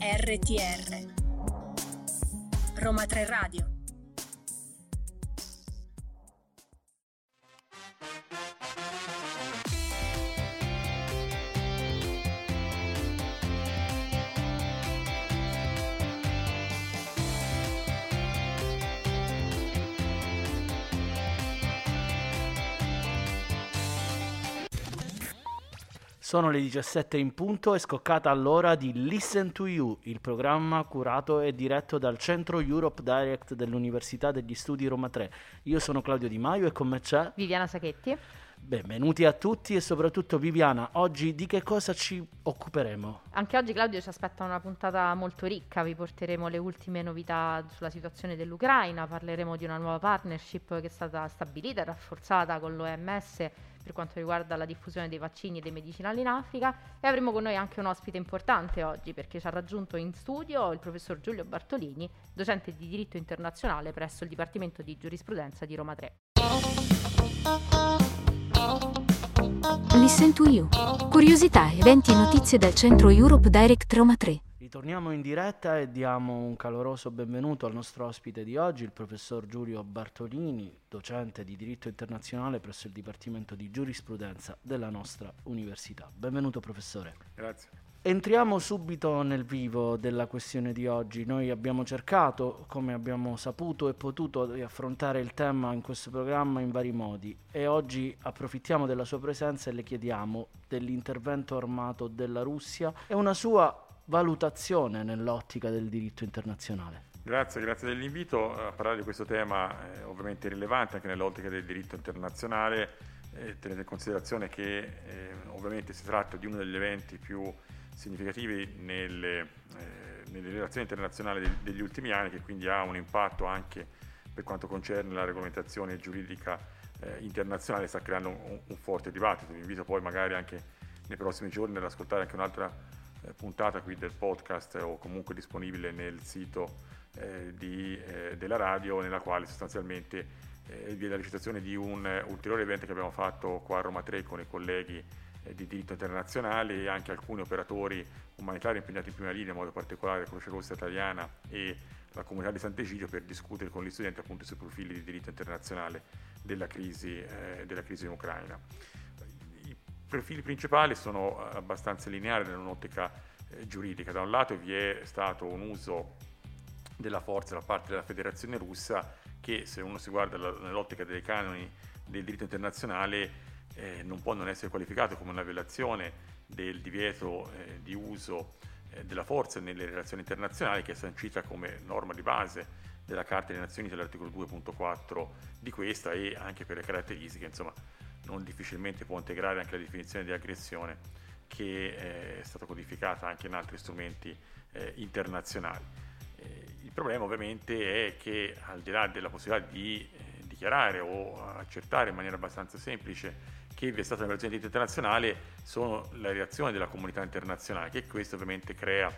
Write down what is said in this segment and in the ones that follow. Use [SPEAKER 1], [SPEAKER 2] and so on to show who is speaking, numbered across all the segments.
[SPEAKER 1] RTR Roma 3 Radio
[SPEAKER 2] Sono le 17 in punto e scoccata l'ora di Listen to You, il programma curato e diretto dal Centro Europe Direct dell'Università degli Studi Roma 3. Io sono Claudio Di Maio e con me c'è
[SPEAKER 3] Viviana Sachetti.
[SPEAKER 2] Benvenuti a tutti e soprattutto Viviana, oggi di che cosa ci occuperemo?
[SPEAKER 3] Anche oggi Claudio ci aspetta una puntata molto ricca, vi porteremo le ultime novità sulla situazione dell'Ucraina, parleremo di una nuova partnership che è stata stabilita e rafforzata con l'OMS per quanto riguarda la diffusione dei vaccini e dei medicinali in Africa e avremo con noi anche un ospite importante oggi perché ci ha raggiunto in studio il professor Giulio Bartolini, docente di diritto internazionale presso il Dipartimento di Giurisprudenza di Roma 3.
[SPEAKER 4] Listen to You. Curiosità, eventi e notizie dal centro Europe Direct Roma 3.
[SPEAKER 2] Ritorniamo in diretta e diamo un caloroso benvenuto al nostro ospite di oggi, il professor Giulio Bartolini, docente di diritto internazionale presso il Dipartimento di Giurisprudenza della nostra università. Benvenuto professore.
[SPEAKER 5] Grazie.
[SPEAKER 2] Entriamo subito nel vivo della questione di oggi. Noi abbiamo cercato, come abbiamo saputo e potuto, di affrontare il tema in questo programma in vari modi e oggi approfittiamo della sua presenza e le chiediamo dell'intervento armato della Russia e una sua valutazione nell'ottica del diritto internazionale.
[SPEAKER 5] Grazie, grazie dell'invito a parlare di questo tema eh, ovviamente rilevante anche nell'ottica del diritto internazionale. Eh, tenete in considerazione che eh, ovviamente si tratta di uno degli eventi più significativi nelle, eh, nelle relazioni internazionali de- degli ultimi anni, che quindi ha un impatto anche per quanto concerne la regolamentazione giuridica eh, internazionale, sta creando un, un, forte dibattito. Vi invito poi magari anche nei prossimi giorni ad ascoltare anche un'altra puntata qui del podcast o comunque disponibile nel sito eh, di, eh, della radio, nella quale sostanzialmente eh, vi è la recitazione di un ulteriore evento che abbiamo fatto qua a Roma 3 con i colleghi eh, di diritto internazionale e anche alcuni operatori umanitari impegnati in prima linea, in modo particolare la Croce Rossa Italiana e la comunità di Sant'Egidio per discutere con gli studenti appunto sui profili di diritto internazionale della crisi, eh, della crisi in Ucraina. Profili principali sono abbastanza lineari nell'ottica eh, giuridica. Da un lato vi è stato un uso della forza da parte della Federazione russa che se uno si guarda nell'ottica dei canoni del diritto internazionale eh, non può non essere qualificato come una violazione del divieto eh, di uso eh, della forza nelle relazioni internazionali che è sancita come norma di base della Carta delle Nazioni Unite dell'articolo 2.4 di questa e anche per le caratteristiche, insomma, non difficilmente può integrare anche la definizione di aggressione che eh, è stata codificata anche in altri strumenti eh, internazionali. Eh, il problema ovviamente è che al di là della possibilità di dichiarare o accertare in maniera abbastanza semplice che vi è stata diritto internazionale sono la reazione della comunità internazionale, che questo ovviamente crea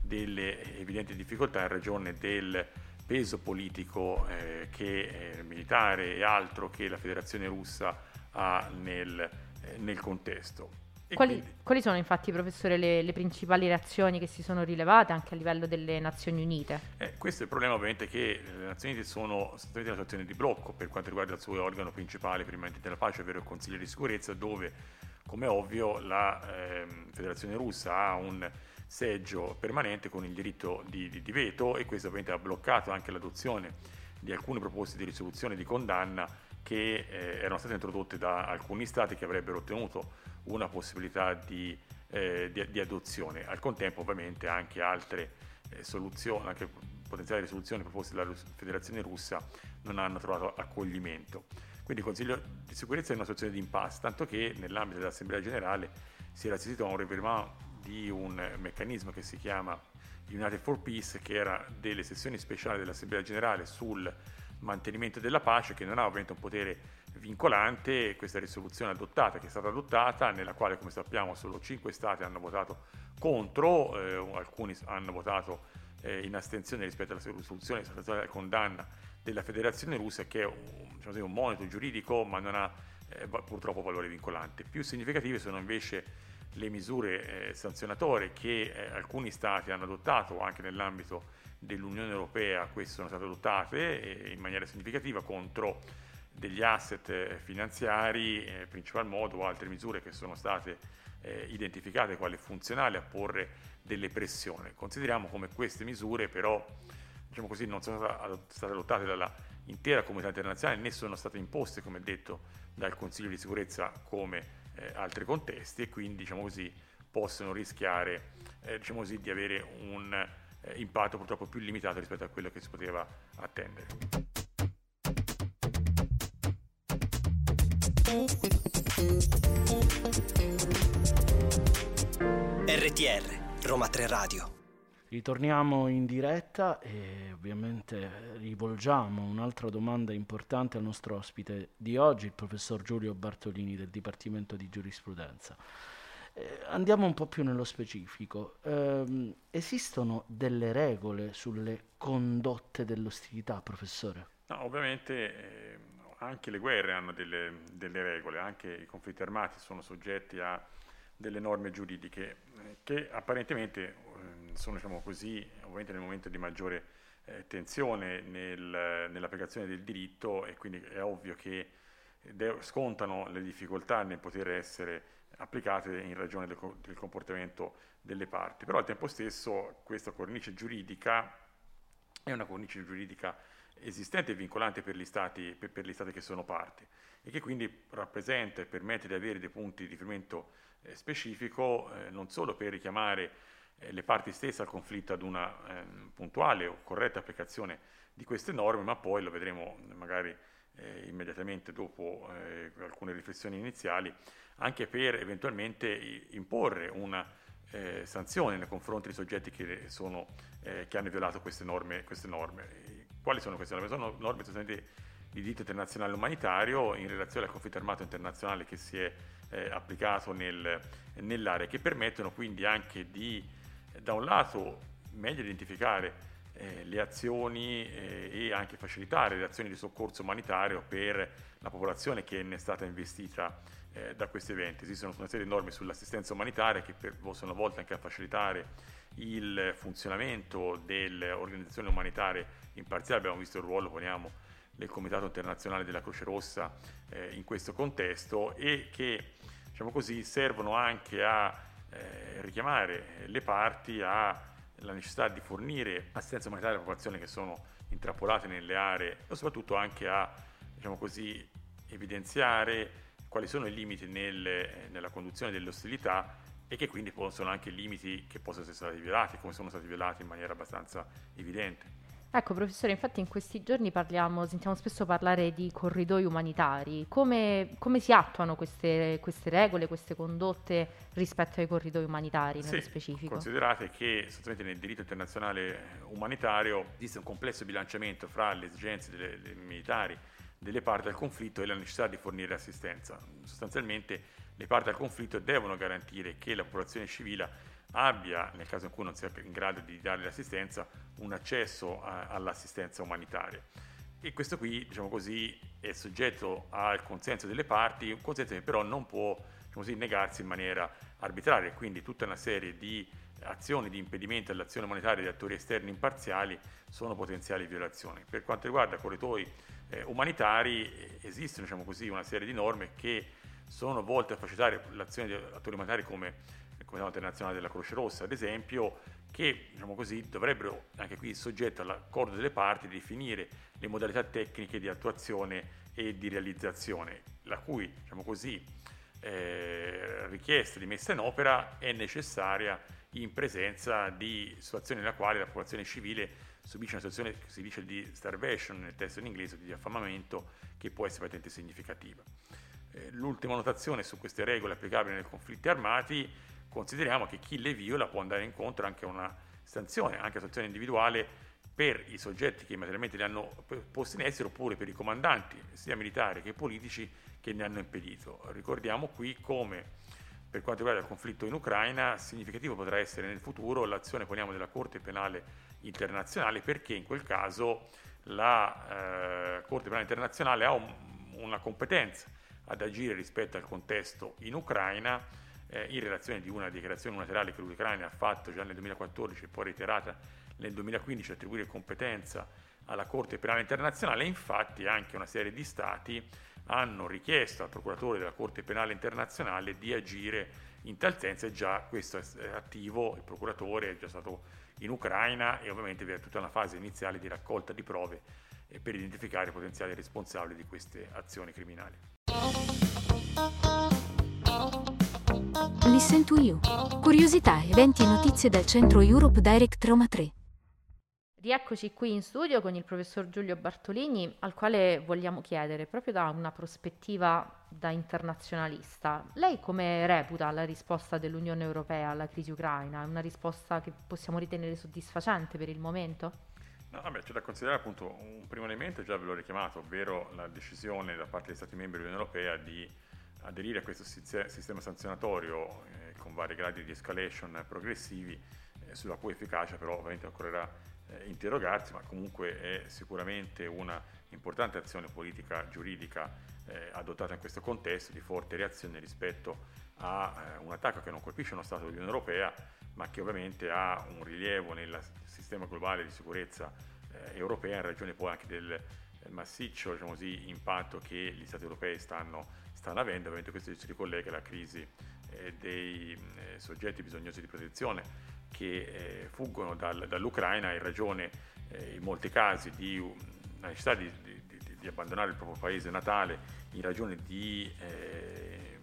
[SPEAKER 5] delle evidenti difficoltà in ragione del peso politico eh, che, eh, militare e altro che la federazione russa ha nel, eh, nel contesto.
[SPEAKER 3] Quali, quindi... quali, sono infatti, professore, le, le, principali reazioni che si sono rilevate anche a livello delle Nazioni Unite?
[SPEAKER 5] Eh, questo è il problema ovviamente che le Nazioni Unite sono sostanzialmente una situazione di blocco per quanto riguarda il suo organo principale permanente della pace, ovvero il Consiglio di sicurezza, dove, come ovvio, la eh, Federazione russa ha un seggio permanente con il diritto di, di, di veto e questo ovviamente ha bloccato anche l'adozione di alcune proposte di risoluzione di condanna che eh, erano state introdotte da alcuni stati che avrebbero ottenuto una possibilità di, eh, di, di adozione. Al contempo ovviamente anche altre eh, soluzioni, anche potenziali risoluzioni proposte dalla Federazione russa non hanno trovato accoglimento. Quindi il Consiglio di sicurezza è in una situazione di impasse, tanto che nell'ambito dell'Assemblea generale si era assistito a un reverimento di un meccanismo che si chiama United for Peace, che era delle sessioni speciali dell'Assemblea generale sul mantenimento della pace, che non ha ovviamente un potere vincolante questa risoluzione adottata, che è stata adottata, nella quale come sappiamo solo 5 Stati hanno votato contro, eh, alcuni hanno votato eh, in astensione rispetto alla risoluzione, alla condanna della Federazione russa, che è un, diciamo un monito giuridico ma non ha eh, purtroppo valore vincolante. Più significative sono invece le misure eh, sanzionatorie che eh, alcuni stati hanno adottato anche nell'ambito dell'Unione Europea, queste sono state adottate eh, in maniera significativa contro degli asset eh, finanziari, eh, principal modo altre misure che sono state eh, identificate quali funzionali a porre delle pressioni. Consideriamo come queste misure però diciamo così, non sono state adottate dalla intera comunità internazionale né sono state imposte, come detto, dal Consiglio di sicurezza come eh, altri contesti e quindi diciamo così, possono rischiare eh, diciamo così, di avere un eh, impatto purtroppo più limitato rispetto a quello che si poteva attendere.
[SPEAKER 1] RTR Roma 3 Radio
[SPEAKER 2] Ritorniamo in diretta e ovviamente rivolgiamo un'altra domanda importante al nostro ospite di oggi, il professor Giulio Bartolini del Dipartimento di Giurisprudenza. Eh, andiamo un po' più nello specifico. Eh, esistono delle regole sulle condotte dell'ostilità, professore?
[SPEAKER 5] No, ovviamente eh, anche le guerre hanno delle, delle regole, anche i conflitti armati sono soggetti a delle norme giuridiche eh, che apparentemente ehm, sono diciamo così, ovviamente nel momento di maggiore eh, tensione nel, nell'applicazione del diritto e quindi è ovvio che scontano le difficoltà nel poter essere applicate in ragione del, del comportamento delle parti. Però al tempo stesso questa cornice giuridica è una cornice giuridica esistente e vincolante per gli, stati, per, per gli stati che sono parti e che quindi rappresenta e permette di avere dei punti di riferimento eh, specifico eh, non solo per richiamare eh, le parti stesse al conflitto ad una ehm, puntuale o corretta applicazione di queste norme, ma poi lo vedremo magari eh, immediatamente dopo eh, alcune riflessioni iniziali, anche per eventualmente imporre una eh, sanzione nei confronti di soggetti che, sono, che hanno violato queste norme, queste norme. Quali sono queste norme? Sono norme sostanzialmente di diritto internazionale umanitario in relazione al conflitto armato internazionale che si è eh, applicato nel, nell'area, che permettono quindi anche di, da un lato, meglio identificare eh, le azioni eh, e anche facilitare le azioni di soccorso umanitario per la popolazione che ne è stata investita eh, da questi eventi. Esistono una serie di norme sull'assistenza umanitaria che per, sono volte anche a facilitare il funzionamento delle organizzazioni umanitarie imparziali, abbiamo visto il ruolo, poniamo, del Comitato internazionale della Croce Rossa eh, in questo contesto e che diciamo così, servono anche a eh, richiamare le parti alla necessità di fornire assistenza umanitaria alle popolazioni che sono intrappolate nelle aree e soprattutto anche a diciamo così, evidenziare quali sono i limiti nelle, nella conduzione delle ostilità e che quindi sono anche limiti che possono essere stati violati, come sono stati violati in maniera abbastanza evidente.
[SPEAKER 3] Ecco, professore, infatti in questi giorni parliamo, sentiamo spesso parlare di corridoi umanitari. Come, come si attuano queste, queste, regole, queste condotte rispetto ai corridoi umanitari nello
[SPEAKER 5] sì,
[SPEAKER 3] specifico?
[SPEAKER 5] Considerate che sostanzialmente nel diritto internazionale umanitario esiste un complesso bilanciamento fra le esigenze delle, delle militari delle parti al conflitto e la necessità di fornire assistenza. Sostanzialmente le parti al conflitto devono garantire che la popolazione civile abbia, nel caso in cui non sia in grado di dare l'assistenza, un accesso a, all'assistenza umanitaria. E questo qui, diciamo così, è soggetto al consenso delle parti, un consenso che però non può diciamo così, negarsi in maniera arbitraria, quindi tutta una serie di azioni di impedimento all'azione umanitaria di attori esterni imparziali sono potenziali violazioni. Per quanto riguarda corridoi eh, umanitari, esistono diciamo così, una serie di norme che sono volte a facilitare l'azione di attori umanitari come Comitato internazionale della Croce Rossa, ad esempio, che diciamo così, dovrebbero anche qui soggetto all'accordo delle parti definire le modalità tecniche di attuazione e di realizzazione, la cui diciamo così, eh, richiesta di messa in opera è necessaria in presenza di situazioni nella quale la popolazione civile subisce una situazione che si dice di starvation nel testo in inglese, di affamamento, che può essere patente significativa. Eh, l'ultima notazione su queste regole applicabili nei conflitti armati consideriamo che chi le viola può andare incontro anche a una sanzione, anche a sanzione individuale per i soggetti che materialmente li hanno posti in essere oppure per i comandanti, sia militari che politici, che ne hanno impedito. Ricordiamo qui come per quanto riguarda il conflitto in Ucraina, significativo potrà essere nel futuro l'azione poniamo, della Corte Penale Internazionale perché in quel caso la eh, Corte Penale Internazionale ha un, una competenza ad agire rispetto al contesto in Ucraina eh, in relazione di una dichiarazione unilaterale che l'Ucraina ha fatto già nel 2014 e poi reiterata nel 2015 attribuire competenza alla Corte Penale Internazionale, infatti anche una serie di Stati hanno richiesto al procuratore della Corte Penale Internazionale di agire in tal senso e già questo è attivo, il procuratore è già stato in Ucraina e ovviamente vi è tutta una fase iniziale di raccolta di prove eh, per identificare potenziali responsabili di queste azioni criminali.
[SPEAKER 4] Listen to you. Curiosità, eventi e notizie dal centro Europe Direct Roma 3.
[SPEAKER 3] Rieccoci qui in studio con il professor Giulio Bartolini, al quale vogliamo chiedere, proprio da una prospettiva da internazionalista, lei come reputa la risposta dell'Unione Europea alla crisi ucraina? È una risposta che possiamo ritenere soddisfacente per il momento?
[SPEAKER 5] No, vabbè, c'è da considerare appunto un primo elemento, già ve l'ho richiamato, ovvero la decisione da parte degli Stati membri dell'Unione Europea di aderire a questo sistema sanzionatorio eh, con vari gradi di escalation progressivi, eh, sulla cui efficacia però ovviamente occorrerà eh, interrogarsi, ma comunque è sicuramente una importante azione politica giuridica eh, adottata in questo contesto di forte reazione rispetto a eh, un attacco che non colpisce uno Stato dell'Unione Europea, ma che ovviamente ha un rilievo nel sistema globale di sicurezza eh, europea in ragione poi anche del massiccio diciamo così, impatto che gli Stati europei stanno, stanno avendo, ovviamente questo si ricollega alla crisi eh, dei soggetti bisognosi di protezione che eh, fuggono dal, dall'Ucraina in ragione eh, in molti casi di una necessità di, di, di, di, abbandonare il proprio paese natale in ragione di eh,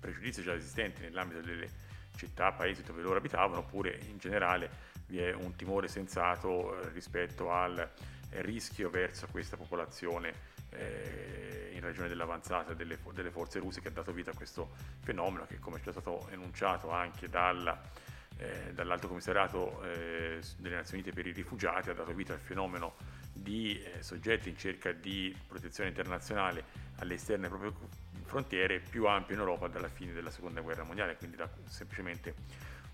[SPEAKER 5] pregiudizi già esistenti nell'ambito delle città, paesi dove loro abitavano, oppure in generale vi è un timore sensato eh, rispetto al eh, rischio verso questa popolazione eh, ragione dell'avanzata delle, delle, forze russe che ha dato vita a questo fenomeno che come è già stato enunciato anche dalla eh, dall'Alto Commissariato eh, delle Nazioni Unite per i rifugiati ha dato vita al fenomeno di eh, soggetti in cerca di protezione internazionale alle esterne proprie frontiere più ampio in Europa dalla fine della seconda guerra mondiale, quindi da semplicemente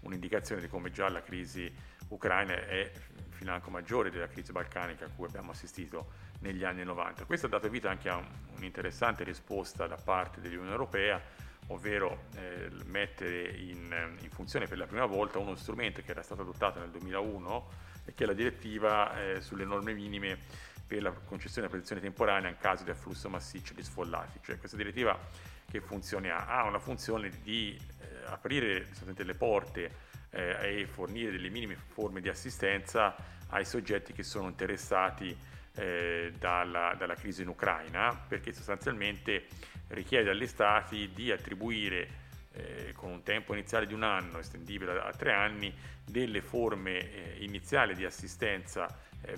[SPEAKER 5] un'indicazione di come già la crisi ucraina è financo maggiore della crisi balcanica a cui abbiamo assistito negli anni 90. Questo ha dato vita anche a un'interessante risposta da parte dell'Unione Europea ovvero eh, mettere in, in, funzione per la prima volta uno strumento che era stato adottato nel 2001 e che è la direttiva eh, sulle norme minime per la concessione di protezione temporanea in caso di afflusso massiccio di sfollati. Cioè questa direttiva che funzione ha? Ha una funzione di eh, aprire le porte eh, e fornire delle minime forme di assistenza ai soggetti che sono interessati eh, dalla, dalla crisi in Ucraina, perché sostanzialmente richiede agli Stati di attribuire eh, con un tempo iniziale di un anno, estendibile a, tre anni, delle forme eh, iniziali di assistenza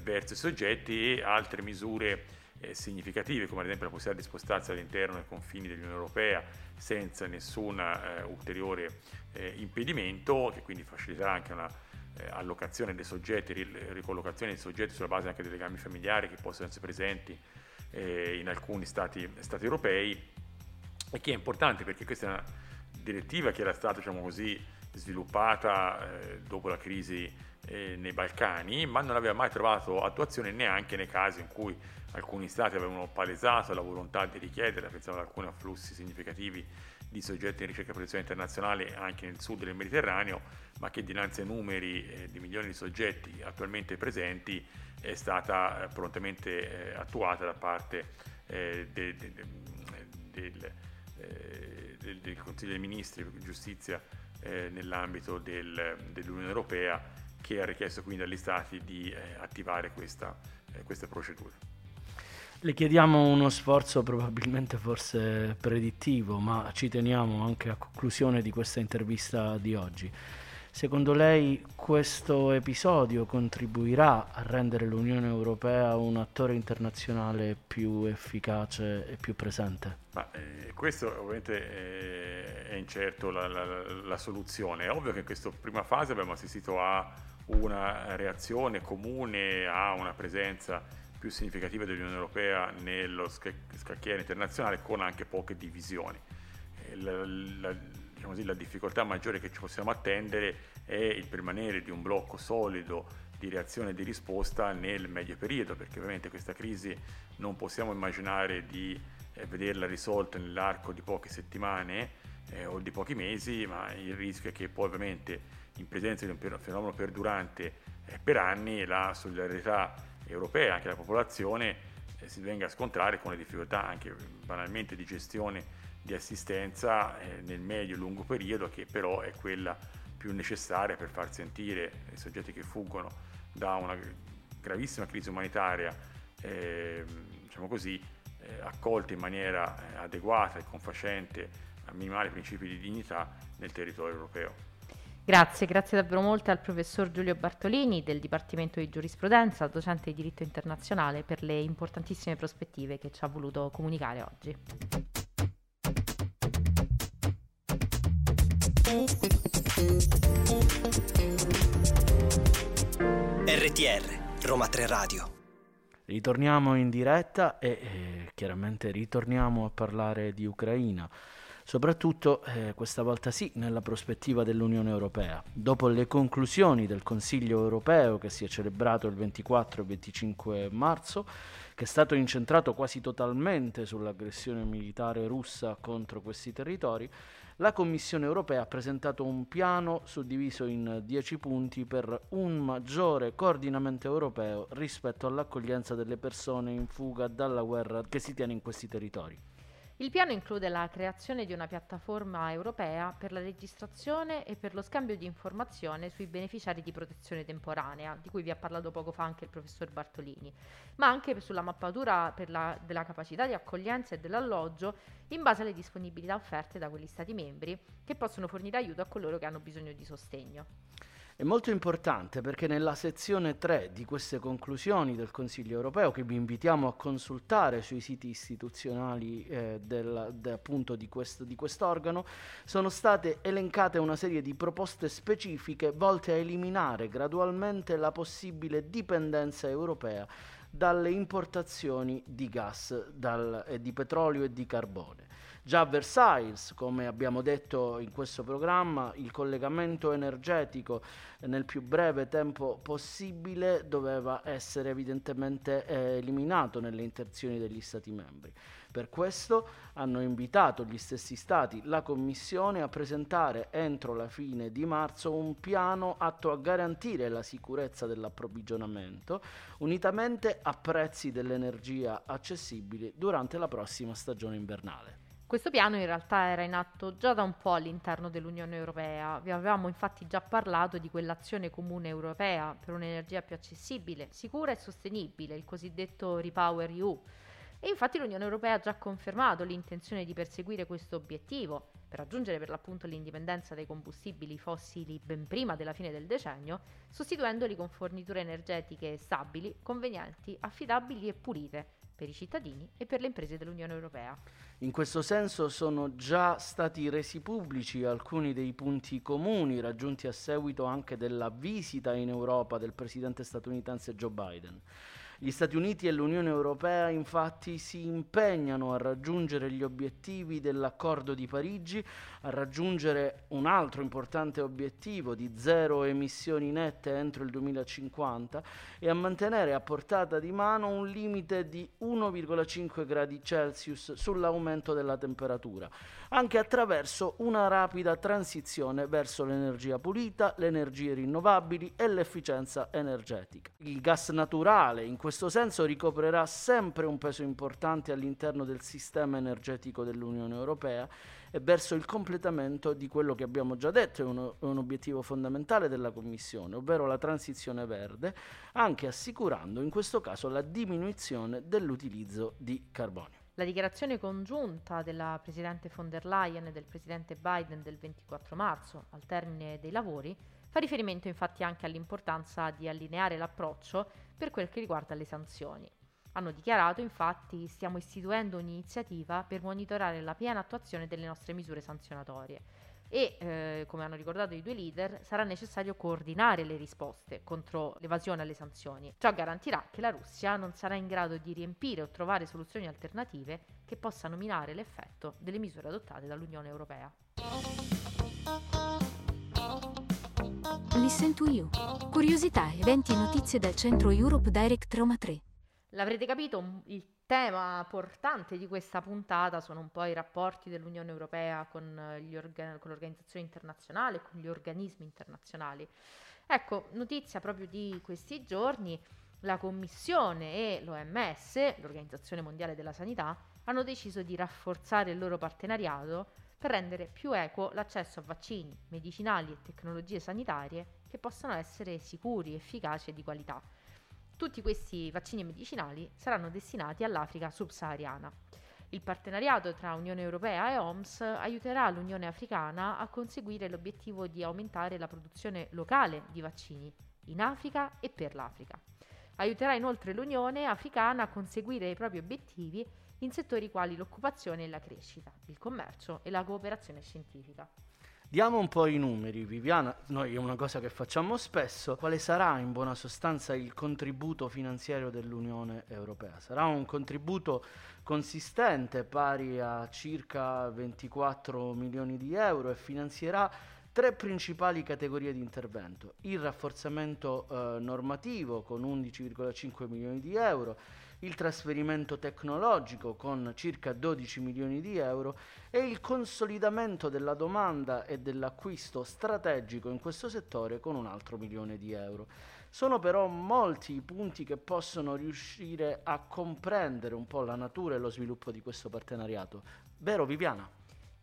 [SPEAKER 5] verso i soggetti e altre misure eh, significative, come ad esempio la possibilità di spostarsi all'interno dei confini dell'Unione Europea senza nessun eh, ulteriore eh, impedimento, che quindi faciliterà anche una allocazione dei soggetti, ricollocazione dei soggetti sulla base anche dei legami familiari che possono essere presenti in alcuni stati, stati europei. E che è importante perché questa è una direttiva che era stata diciamo così, sviluppata eh, dopo la crisi eh, nei Balcani, ma non aveva mai trovato attuazione neanche nei casi in cui alcuni stati avevano palesato la volontà di richiedere, pensavo ad alcuni afflussi significativi di soggetti in ricerca e protezione internazionale anche nel sud del Mediterraneo, ma che dinanzi ai numeri eh, di milioni di soggetti attualmente presenti è stata eh, prontamente eh, attuata da parte eh, de, de, de, del eh, del, del, Consiglio dei Ministri di Giustizia nell'ambito del, dell'Unione Europea che ha richiesto quindi agli Stati di eh, attivare questa, eh, queste procedure.
[SPEAKER 2] Le chiediamo uno sforzo probabilmente forse predittivo, ma ci teniamo anche a conclusione di questa intervista di oggi. Secondo lei questo episodio contribuirà a rendere l'Unione Europea un attore internazionale più efficace e più presente?
[SPEAKER 5] Ma, eh, questo ovviamente è, è incerto la, la, la, soluzione. È ovvio che in questa prima fase abbiamo assistito a una reazione comune, a una presenza più significativa dell'Unione Europea nello scacchiere internazionale con anche poche divisioni. Eh, la, diciamo così, la difficoltà maggiore che ci possiamo attendere è il permanere di un blocco solido di reazione e di risposta nel medio periodo, perché ovviamente questa crisi non possiamo immaginare di eh, vederla risolta nell'arco di poche settimane, eh, o di pochi mesi, ma il rischio è che poi ovviamente in presenza di un fenomeno perdurante eh, per anni la solidarietà europea, anche la popolazione, eh, si venga a scontrare con le difficoltà anche banalmente di gestione di assistenza eh, nel medio e lungo periodo, che però è quella più necessaria per far sentire i soggetti che fuggono da una gravissima crisi umanitaria, eh, diciamo così, eh, accolti in maniera adeguata e confacente a minimali principi di dignità nel territorio europeo.
[SPEAKER 3] Grazie, grazie davvero molto al professor Giulio Bartolini del Dipartimento di Giurisprudenza, docente di diritto internazionale, per le importantissime prospettive che ci ha voluto comunicare oggi.
[SPEAKER 1] RTR Roma 3 Radio.
[SPEAKER 2] Ritorniamo in diretta e eh, chiaramente ritorniamo a parlare di Ucraina soprattutto eh, questa volta sì nella prospettiva dell'Unione Europea. Dopo le conclusioni del Consiglio Europeo che si è celebrato il 24 e 25 marzo, che è stato incentrato quasi totalmente sull'aggressione militare russa contro questi territori, la Commissione europea ha presentato un piano suddiviso in 10 punti per un maggiore coordinamento europeo rispetto all'accoglienza delle persone in fuga dalla guerra che si tiene in questi territori.
[SPEAKER 3] Il piano include la creazione di una piattaforma europea per la registrazione e per lo scambio di informazione sui beneficiari di protezione temporanea, di cui vi ha parlato poco fa anche il professor Bartolini, ma anche sulla mappatura la, della capacità di accoglienza e dell'alloggio in base alle disponibilità offerte da quegli Stati membri che possono fornire aiuto a coloro che hanno bisogno di sostegno.
[SPEAKER 2] È molto importante perché nella sezione 3 di queste conclusioni del Consiglio europeo, che vi invitiamo a consultare sui siti istituzionali eh, del, de, appunto di, questo, di quest'organo, sono state elencate una serie di proposte specifiche volte a eliminare gradualmente la possibile dipendenza europea dalle importazioni di gas, dal, eh, di petrolio e di carbone. Già a Versailles, come abbiamo detto in questo programma, il collegamento energetico nel più breve tempo possibile doveva essere evidentemente eh, eliminato nelle intenzioni degli Stati membri. Per questo hanno invitato gli stessi Stati, la Commissione, a presentare entro la fine di marzo un piano atto a garantire la sicurezza dell'approvvigionamento, unitamente a prezzi dell'energia accessibili durante la prossima stagione invernale.
[SPEAKER 3] Questo piano in realtà era in atto già da un po' all'interno dell'Unione Europea. Vi avevamo infatti già parlato di quell'azione comune europea per un'energia più accessibile, sicura e sostenibile, il cosiddetto Repower EU. E infatti l'Unione Europea ha già confermato l'intenzione di perseguire questo obiettivo per raggiungere per l'appunto l'indipendenza dai combustibili fossili ben prima della fine del decennio, sostituendoli con forniture energetiche stabili, convenienti, affidabili e pulite per i cittadini e per le imprese dell'Unione Europea.
[SPEAKER 2] In questo senso sono già stati resi pubblici alcuni dei punti comuni raggiunti a seguito anche della visita in Europa del presidente statunitense Joe Biden. Gli Stati Uniti e l'Unione Europea infatti si impegnano a raggiungere gli obiettivi dell'accordo di Parigi, a raggiungere un altro importante obiettivo di zero emissioni nette entro il 2050 e a mantenere a portata di mano un limite di 1,5 gradi Celsius sull'aumento della temperatura, anche attraverso una rapida transizione verso l'energia pulita, le energie rinnovabili e l'efficienza energetica. Il gas naturale in questo senso ricoprirà sempre un peso importante all'interno del sistema energetico dell'Unione Europea e verso il completamento di quello che abbiamo già detto è, uno, è un obiettivo fondamentale della Commissione, ovvero la transizione verde, anche assicurando in questo caso la diminuzione dell'utilizzo di carbonio.
[SPEAKER 3] La dichiarazione congiunta della Presidente von der Leyen e del Presidente Biden del 24 marzo, al termine dei lavori, Fa riferimento infatti anche all'importanza di allineare l'approccio per quel che riguarda le sanzioni. Hanno dichiarato infatti stiamo istituendo un'iniziativa per monitorare la piena attuazione delle nostre misure sanzionatorie e, eh, come hanno ricordato i due leader, sarà necessario coordinare le risposte contro l'evasione alle sanzioni. Ciò garantirà che la Russia non sarà in grado di riempire o trovare soluzioni alternative che possano minare l'effetto delle misure adottate dall'Unione Europea.
[SPEAKER 4] Listen to You. Curiosità, eventi e notizie dal centro Europe Direct Roma 3.
[SPEAKER 3] L'avrete capito, il tema portante di questa puntata sono un po' i rapporti dell'Unione Europea con, organ- con l'organizzazione internazionale, con gli organismi internazionali. Ecco, notizia proprio di questi giorni, la Commissione e l'OMS, l'Organizzazione Mondiale della Sanità, hanno deciso di rafforzare il loro partenariato per rendere più equo l'accesso a vaccini, medicinali e tecnologie sanitarie che possano essere sicuri, efficaci e di qualità. Tutti questi vaccini medicinali saranno destinati all'Africa subsahariana. Il partenariato tra Unione Europea e OMS aiuterà l'Unione Africana a conseguire l'obiettivo di aumentare la produzione locale di vaccini in Africa e per l'Africa. Aiuterà inoltre l'Unione Africana a conseguire i propri obiettivi in settori quali l'occupazione e la crescita, il commercio e la cooperazione scientifica.
[SPEAKER 2] Diamo un po' i numeri, Viviana, noi è una cosa che facciamo spesso. Quale sarà in buona sostanza il contributo finanziario dell'Unione Europea? Sarà un contributo consistente pari a circa 24 milioni di euro e finanzierà tre principali categorie di intervento. Il rafforzamento eh, normativo con 11,5 milioni di euro, il trasferimento tecnologico con circa 12 milioni di euro e il consolidamento della domanda e dell'acquisto strategico in questo settore con un altro milione di euro. Sono però molti i punti che possono riuscire a comprendere un po' la natura e lo sviluppo di questo partenariato. Vero Viviana?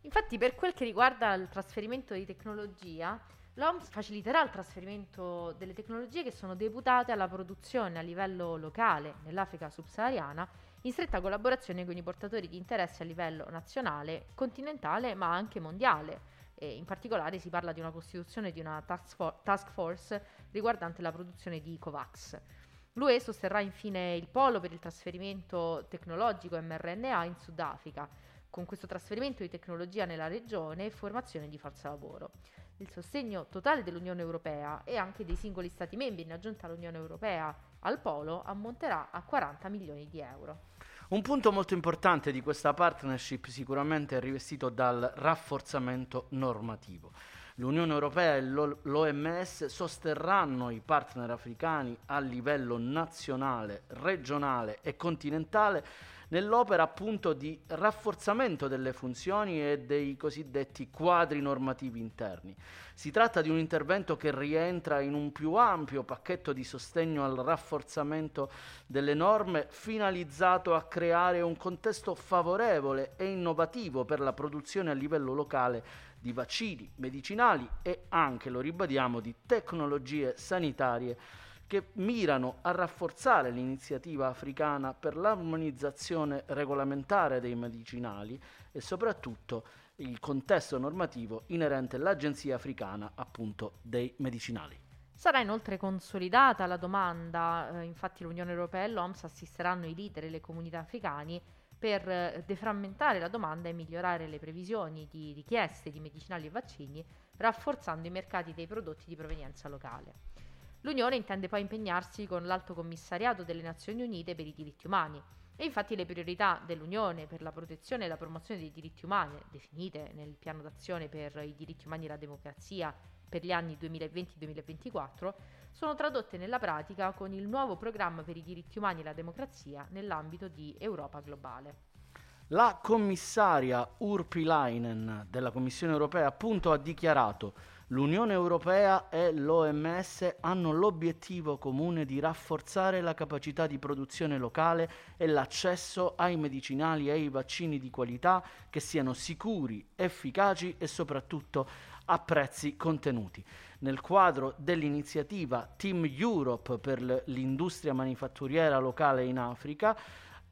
[SPEAKER 3] Infatti per quel che riguarda il trasferimento di tecnologia, L'OMS faciliterà il trasferimento delle tecnologie che sono deputate alla produzione a livello locale nell'Africa subsahariana in stretta collaborazione con i portatori di interesse a livello nazionale, continentale ma anche mondiale. E in particolare si parla di una costituzione di una task force riguardante la produzione di COVAX. L'UE sosterrà infine il polo per il trasferimento tecnologico mRNA in Sudafrica, con questo trasferimento di tecnologia nella regione e formazione di forza lavoro il sostegno totale dell'Unione Europea e anche dei singoli Stati membri in aggiunta all'Unione Europea al Polo ammonterà a 40 milioni di euro.
[SPEAKER 2] Un punto molto importante di questa partnership sicuramente è rivestito dal rafforzamento normativo. L'Unione Europea e l'OMS sosterranno i partner africani a livello nazionale, regionale e continentale nell'opera appunto di rafforzamento delle funzioni e dei cosiddetti quadri normativi interni. Si tratta di un intervento che rientra in un più ampio pacchetto di sostegno al rafforzamento delle norme finalizzato a creare un contesto favorevole e innovativo per la produzione a livello locale di vaccini, medicinali e anche, lo ribadiamo, di tecnologie sanitarie che mirano a rafforzare l'iniziativa africana per l'armonizzazione regolamentare dei medicinali e soprattutto il contesto normativo inerente all'Agenzia africana appunto dei medicinali.
[SPEAKER 3] Sarà inoltre consolidata la domanda, eh, infatti l'Unione Europea e l'OMS assisteranno i leader e le comunità africani per eh, deframmentare la domanda e migliorare le previsioni di richieste di medicinali e vaccini, rafforzando i mercati dei prodotti di provenienza locale. L'Unione intende poi impegnarsi con l'Alto Commissariato delle Nazioni Unite per i diritti umani. E infatti le priorità dell'Unione per la protezione e la promozione dei diritti umani, definite nel piano d'azione per i diritti umani e la democrazia per gli anni 2020-2024, sono tradotte nella pratica con il nuovo programma per i diritti umani e la democrazia nell'ambito di Europa Globale.
[SPEAKER 2] La commissaria Urpilainen della Commissione europea appunto ha dichiarato L'Unione Europea e l'OMS hanno l'obiettivo comune di rafforzare la capacità di produzione locale e l'accesso ai medicinali e ai vaccini di qualità che siano sicuri, efficaci e soprattutto a prezzi contenuti. Nel quadro dell'iniziativa Team Europe per l'industria manifatturiera locale in Africa,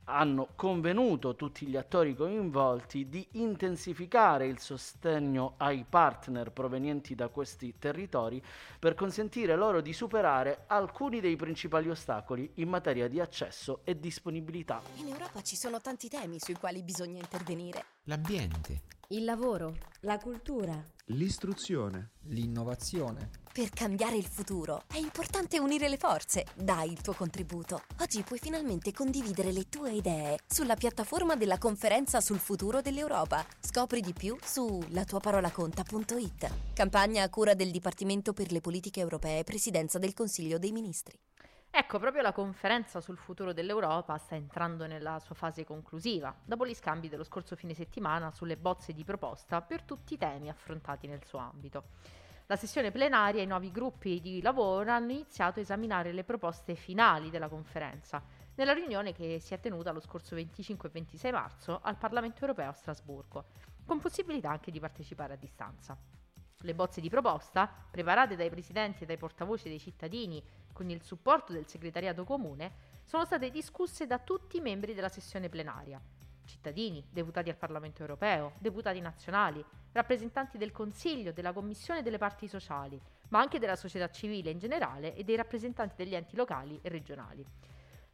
[SPEAKER 2] hanno convenuto tutti gli attori coinvolti di intensificare il sostegno ai partner provenienti da questi territori per consentire loro di superare alcuni dei principali ostacoli in materia di accesso e disponibilità.
[SPEAKER 6] In Europa ci sono tanti temi sui quali bisogna intervenire.
[SPEAKER 7] L'ambiente,
[SPEAKER 8] il lavoro, la cultura,
[SPEAKER 9] l'istruzione,
[SPEAKER 10] l'innovazione
[SPEAKER 6] per cambiare il futuro è importante unire le forze. Dai il tuo contributo. Oggi puoi finalmente condividere le tue idee sulla piattaforma della conferenza sul futuro dell'Europa. Scopri di più su latuaparolaconta.it. Campagna a cura del Dipartimento per le politiche europee, Presidenza del Consiglio dei Ministri.
[SPEAKER 3] Ecco, proprio la conferenza sul futuro dell'Europa sta entrando nella sua fase conclusiva, dopo gli scambi dello scorso fine settimana sulle bozze di proposta per tutti i temi affrontati nel suo ambito. La sessione plenaria e i nuovi gruppi di lavoro hanno iniziato a esaminare le proposte finali della conferenza, nella riunione che si è tenuta lo scorso 25 e 26 marzo al Parlamento europeo a Strasburgo, con possibilità anche di partecipare a distanza. Le bozze di proposta, preparate dai presidenti e dai portavoci dei cittadini con il supporto del segretariato comune, sono state discusse da tutti i membri della sessione plenaria. Cittadini, deputati al Parlamento europeo, deputati nazionali, rappresentanti del Consiglio, della Commissione e delle parti sociali, ma anche della società civile in generale e dei rappresentanti degli enti locali e regionali.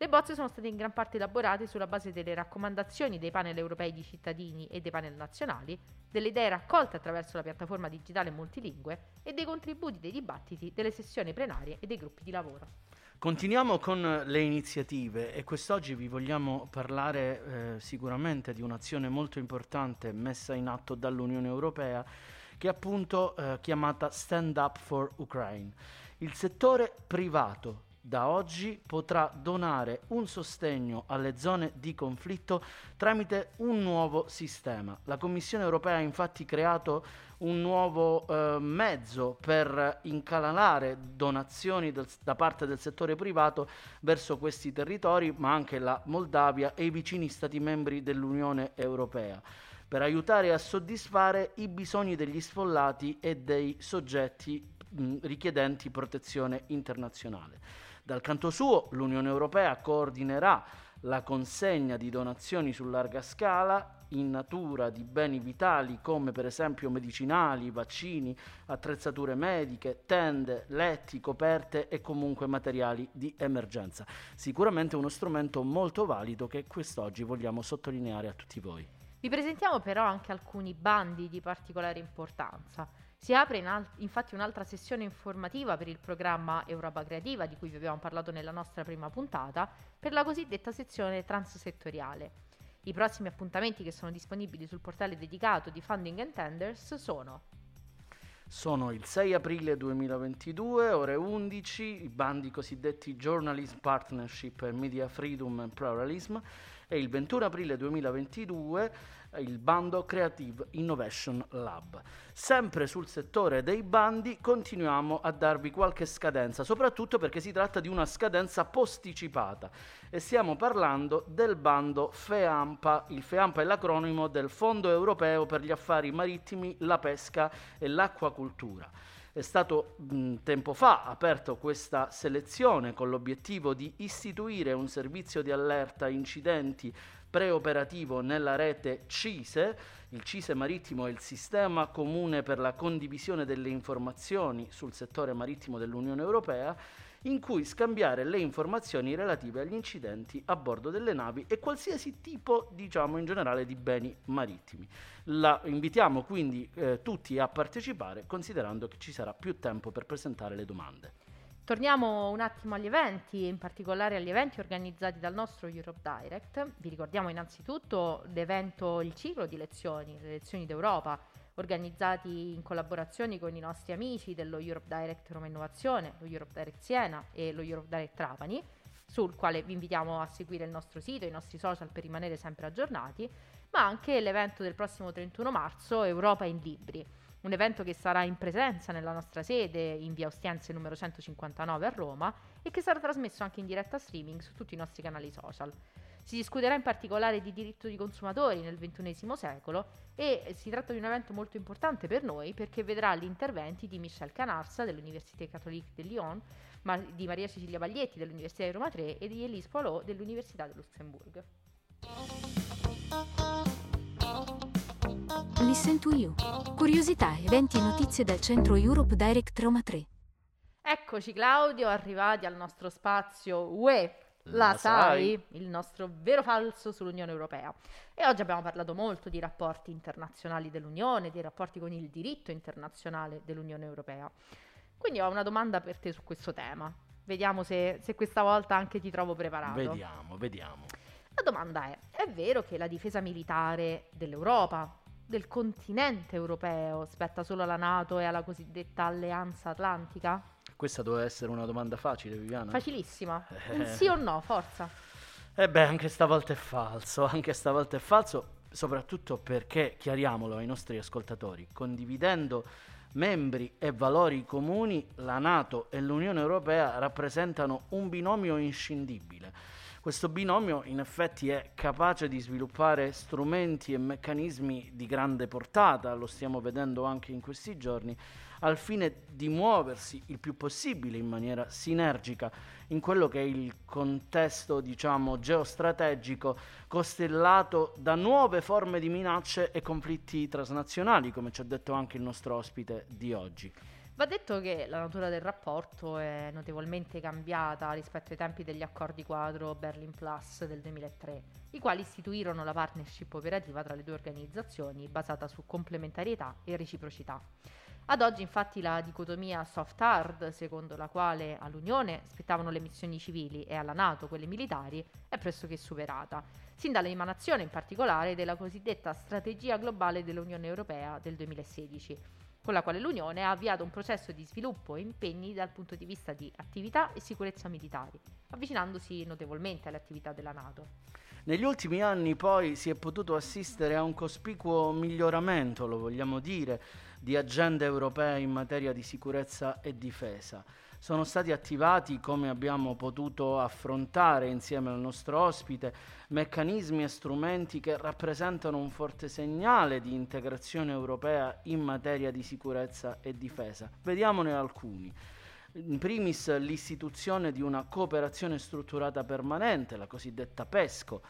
[SPEAKER 3] Le bozze sono state in gran parte elaborate sulla base delle raccomandazioni dei panel europei di cittadini e dei panel nazionali, delle idee raccolte attraverso la piattaforma digitale multilingue e dei contributi dei dibattiti delle sessioni plenarie e dei gruppi di lavoro.
[SPEAKER 2] Continuiamo con le iniziative e quest'oggi vi vogliamo parlare eh, sicuramente di un'azione molto importante messa in atto dall'Unione Europea che è appunto eh, chiamata Stand Up for Ukraine. Il settore privato da oggi potrà donare un sostegno alle zone di conflitto tramite un nuovo sistema. La Commissione europea ha infatti creato un nuovo eh, mezzo per incanalare donazioni del, da parte del settore privato verso questi territori, ma anche la Moldavia e i vicini Stati membri dell'Unione europea per aiutare a soddisfare i bisogni degli sfollati e dei soggetti mh, richiedenti protezione internazionale. Dal canto suo, l'Unione Europea coordinerà la consegna di donazioni su larga scala in natura di beni vitali come per esempio medicinali, vaccini, attrezzature mediche, tende, letti, coperte e comunque materiali di emergenza. Sicuramente uno strumento molto valido che quest'oggi vogliamo sottolineare a tutti voi.
[SPEAKER 3] Vi presentiamo però anche alcuni bandi di particolare importanza. Si apre in al- infatti un'altra sessione informativa per il programma Europa Creativa, di cui vi abbiamo parlato nella nostra prima puntata, per la cosiddetta sezione transsettoriale. I prossimi appuntamenti che sono disponibili sul portale dedicato di Funding and Tenders sono
[SPEAKER 2] sono il 6 aprile 2022, ore 11, i bandi cosiddetti Journalism Partnership Media Freedom and Pluralism e il 21 aprile 2022 il bando Creative Innovation Lab. Sempre sul settore dei bandi continuiamo a darvi qualche scadenza, soprattutto perché si tratta di una scadenza posticipata e stiamo parlando del bando FEAMPA. Il FEAMPA è l'acronimo del Fondo Europeo per gli Affari Marittimi, la Pesca e l'Acquacultura. È stato mh, tempo fa aperto questa selezione con l'obiettivo di istituire un servizio di allerta incidenti preoperativo nella rete CISE. Il CISE marittimo è il sistema comune per la condivisione delle informazioni sul settore marittimo dell'Unione Europea in cui scambiare le informazioni relative agli incidenti a bordo delle navi e qualsiasi tipo, diciamo in generale, di beni marittimi. La invitiamo quindi eh, tutti a partecipare considerando che ci sarà più tempo per presentare le domande.
[SPEAKER 3] Torniamo un attimo agli eventi, in particolare agli eventi organizzati dal nostro Europe Direct. Vi ricordiamo innanzitutto l'evento, il ciclo di lezioni, le lezioni d'Europa, organizzati in collaborazione con i nostri amici dello Europe Direct Roma Innovazione, lo Europe Direct Siena e lo Europe Direct Trapani, sul quale vi invitiamo a seguire il nostro sito e i nostri social per rimanere sempre aggiornati, ma anche l'evento del prossimo 31 marzo, Europa in Libri un evento che sarà in presenza nella nostra sede in via Ostiense numero 159 a Roma e che sarà trasmesso anche in diretta streaming su tutti i nostri canali social. Si discuterà in particolare di diritto di consumatori nel XXI secolo e si tratta di un evento molto importante per noi perché vedrà gli interventi di Michel Canarsa dell'Università Catholique de Lyon, di Maria Cecilia Baglietti dell'Università di Roma 3 e di Elise Poilot dell'Università di Lussemburgo.
[SPEAKER 4] Listen to You. Curiosità, eventi e notizie dal centro Europe Direct Roma 3.
[SPEAKER 3] Eccoci Claudio, arrivati al nostro spazio UE. La,
[SPEAKER 2] La
[SPEAKER 3] sai,
[SPEAKER 2] sai.
[SPEAKER 3] il nostro vero falso sull'Unione Europea. E oggi abbiamo parlato molto di rapporti internazionali dell'Unione, dei rapporti con il diritto internazionale dell'Unione Europea. Quindi ho una domanda per te su questo tema. Vediamo se, se questa volta anche ti trovo preparato.
[SPEAKER 2] Vediamo, vediamo.
[SPEAKER 3] La domanda è, è vero che la difesa militare dell'Europa, del continente europeo, spetta solo alla Nato e alla cosiddetta alleanza atlantica?
[SPEAKER 2] Questa doveva essere una domanda facile, Viviana.
[SPEAKER 3] Facilissima.
[SPEAKER 2] Eh.
[SPEAKER 3] Un sì o no, forza.
[SPEAKER 2] E beh, anche stavolta è falso, anche stavolta è falso, soprattutto perché, chiariamolo ai nostri ascoltatori, condividendo membri e valori comuni, la Nato e l'Unione Europea rappresentano un binomio inscindibile. Questo binomio in effetti è capace di sviluppare strumenti e meccanismi di grande portata, lo stiamo vedendo anche in questi giorni, al fine di muoversi il più possibile in maniera sinergica in quello che è il contesto, diciamo, geostrategico costellato da nuove forme di minacce e conflitti transnazionali, come ci ha detto anche il nostro ospite di oggi.
[SPEAKER 3] Va detto che la natura del rapporto è notevolmente cambiata rispetto ai tempi degli accordi quadro Berlin Plus del 2003, i quali istituirono la partnership operativa tra le due organizzazioni basata su complementarietà e reciprocità. Ad oggi infatti la dicotomia soft-hard, secondo la quale all'Unione spettavano le missioni civili e alla Nato quelle militari, è pressoché superata, sin dall'emanazione in particolare della cosiddetta Strategia globale dell'Unione Europea del 2016, con la quale l'Unione ha avviato un processo di sviluppo e impegni dal punto di vista di attività e sicurezza militari, avvicinandosi notevolmente alle attività della Nato.
[SPEAKER 2] Negli ultimi anni poi si è potuto assistere a un cospicuo miglioramento, lo vogliamo dire, di agende europee in materia di sicurezza e difesa. Sono stati attivati, come abbiamo potuto affrontare insieme al nostro ospite, meccanismi e strumenti che rappresentano un forte segnale di integrazione europea in materia di sicurezza e difesa. Vediamone alcuni. In primis l'istituzione di una cooperazione strutturata permanente, la cosiddetta PESCO,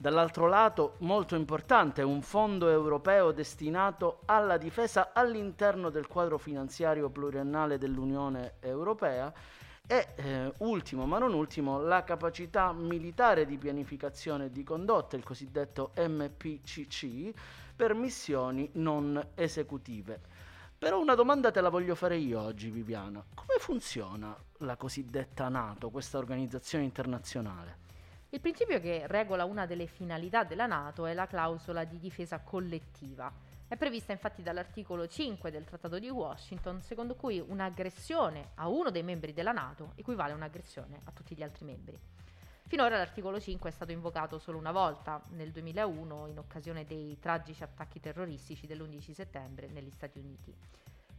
[SPEAKER 2] Dall'altro lato, molto importante, un fondo europeo destinato alla difesa all'interno del quadro finanziario pluriennale dell'Unione Europea e, eh, ultimo ma non ultimo, la capacità militare di pianificazione di condotta, il cosiddetto MPCC, per missioni non esecutive. Però una domanda te la voglio fare io oggi, Viviana. Come funziona la cosiddetta NATO, questa organizzazione internazionale?
[SPEAKER 3] Il principio che regola una delle finalità della Nato è la clausola di difesa collettiva. È prevista infatti dall'articolo 5 del Trattato di Washington, secondo cui un'aggressione a uno dei membri della Nato equivale a un'aggressione a tutti gli altri membri. Finora l'articolo 5 è stato invocato solo una volta, nel 2001, in occasione dei tragici attacchi terroristici dell'11 settembre negli Stati Uniti.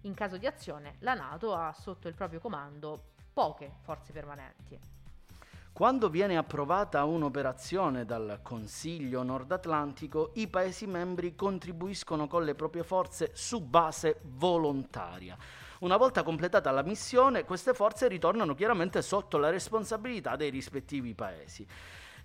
[SPEAKER 3] In caso di azione, la Nato ha sotto il proprio comando poche forze permanenti.
[SPEAKER 2] Quando viene approvata un'operazione dal Consiglio Nord Atlantico, i Paesi membri contribuiscono con le proprie forze su base volontaria. Una volta completata la missione, queste forze ritornano chiaramente sotto la responsabilità dei rispettivi Paesi.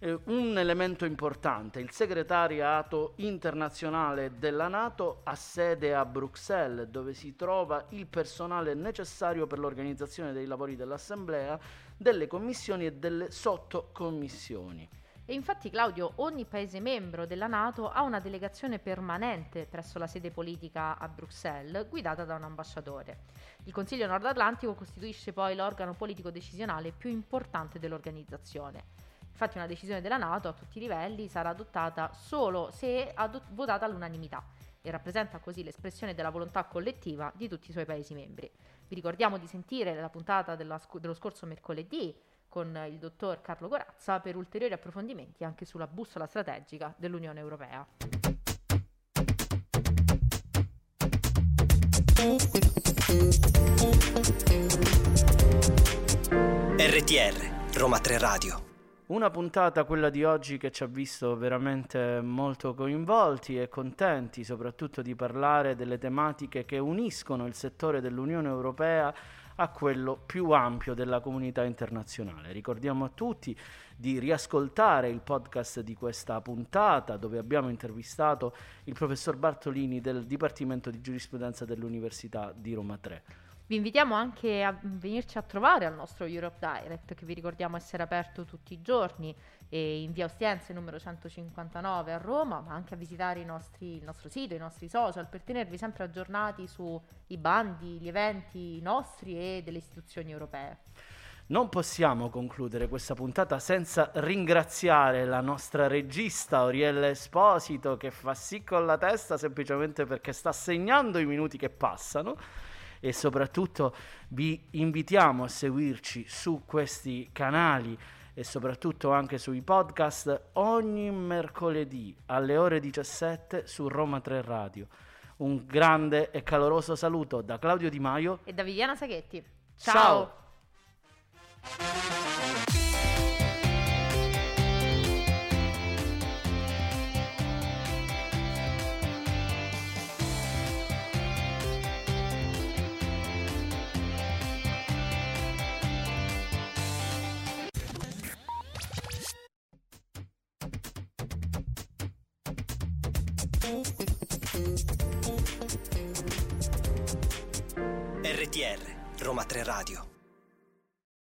[SPEAKER 2] Eh, un elemento importante, il segretariato internazionale della Nato ha sede a Bruxelles, dove si trova il personale necessario per l'organizzazione dei lavori dell'Assemblea, delle commissioni e delle sottocommissioni.
[SPEAKER 3] E infatti Claudio, ogni Paese membro della Nato ha una delegazione permanente presso la sede politica a Bruxelles, guidata da un ambasciatore. Il Consiglio Nord Atlantico costituisce poi l'organo politico decisionale più importante dell'organizzazione. Infatti una decisione della Nato a tutti i livelli sarà adottata solo se adott- votata all'unanimità e rappresenta così l'espressione della volontà collettiva di tutti i suoi Paesi membri. Vi ricordiamo di sentire la puntata sc- dello scorso mercoledì con il dottor Carlo Corazza per ulteriori approfondimenti anche sulla bussola strategica dell'Unione Europea.
[SPEAKER 1] RTR Roma 3 Radio
[SPEAKER 2] una puntata, quella di oggi, che ci ha visto veramente molto coinvolti e contenti, soprattutto di parlare delle tematiche che uniscono il settore dell'Unione Europea a quello più ampio della comunità internazionale. Ricordiamo a tutti di riascoltare il podcast di questa puntata dove abbiamo intervistato il professor Bartolini del Dipartimento di Giurisprudenza dell'Università di Roma 3.
[SPEAKER 3] Vi invitiamo anche a venirci a trovare al nostro Europe Direct che vi ricordiamo essere aperto tutti i giorni in via Ostiense numero 159 a Roma, ma anche a visitare nostri, il nostro sito, i nostri social per tenervi sempre aggiornati sui bandi, gli eventi nostri e delle istituzioni europee.
[SPEAKER 2] Non possiamo concludere questa puntata senza ringraziare la nostra regista Oriella Esposito che fa sì con la testa semplicemente perché sta segnando i minuti che passano e soprattutto vi invitiamo a seguirci su questi canali e soprattutto anche sui podcast ogni mercoledì alle ore 17 su Roma 3 Radio. Un grande e caloroso saluto da Claudio Di Maio
[SPEAKER 3] E da Viviana Saghetti.
[SPEAKER 2] Ciao.
[SPEAKER 1] RTR Roma 3 Radio.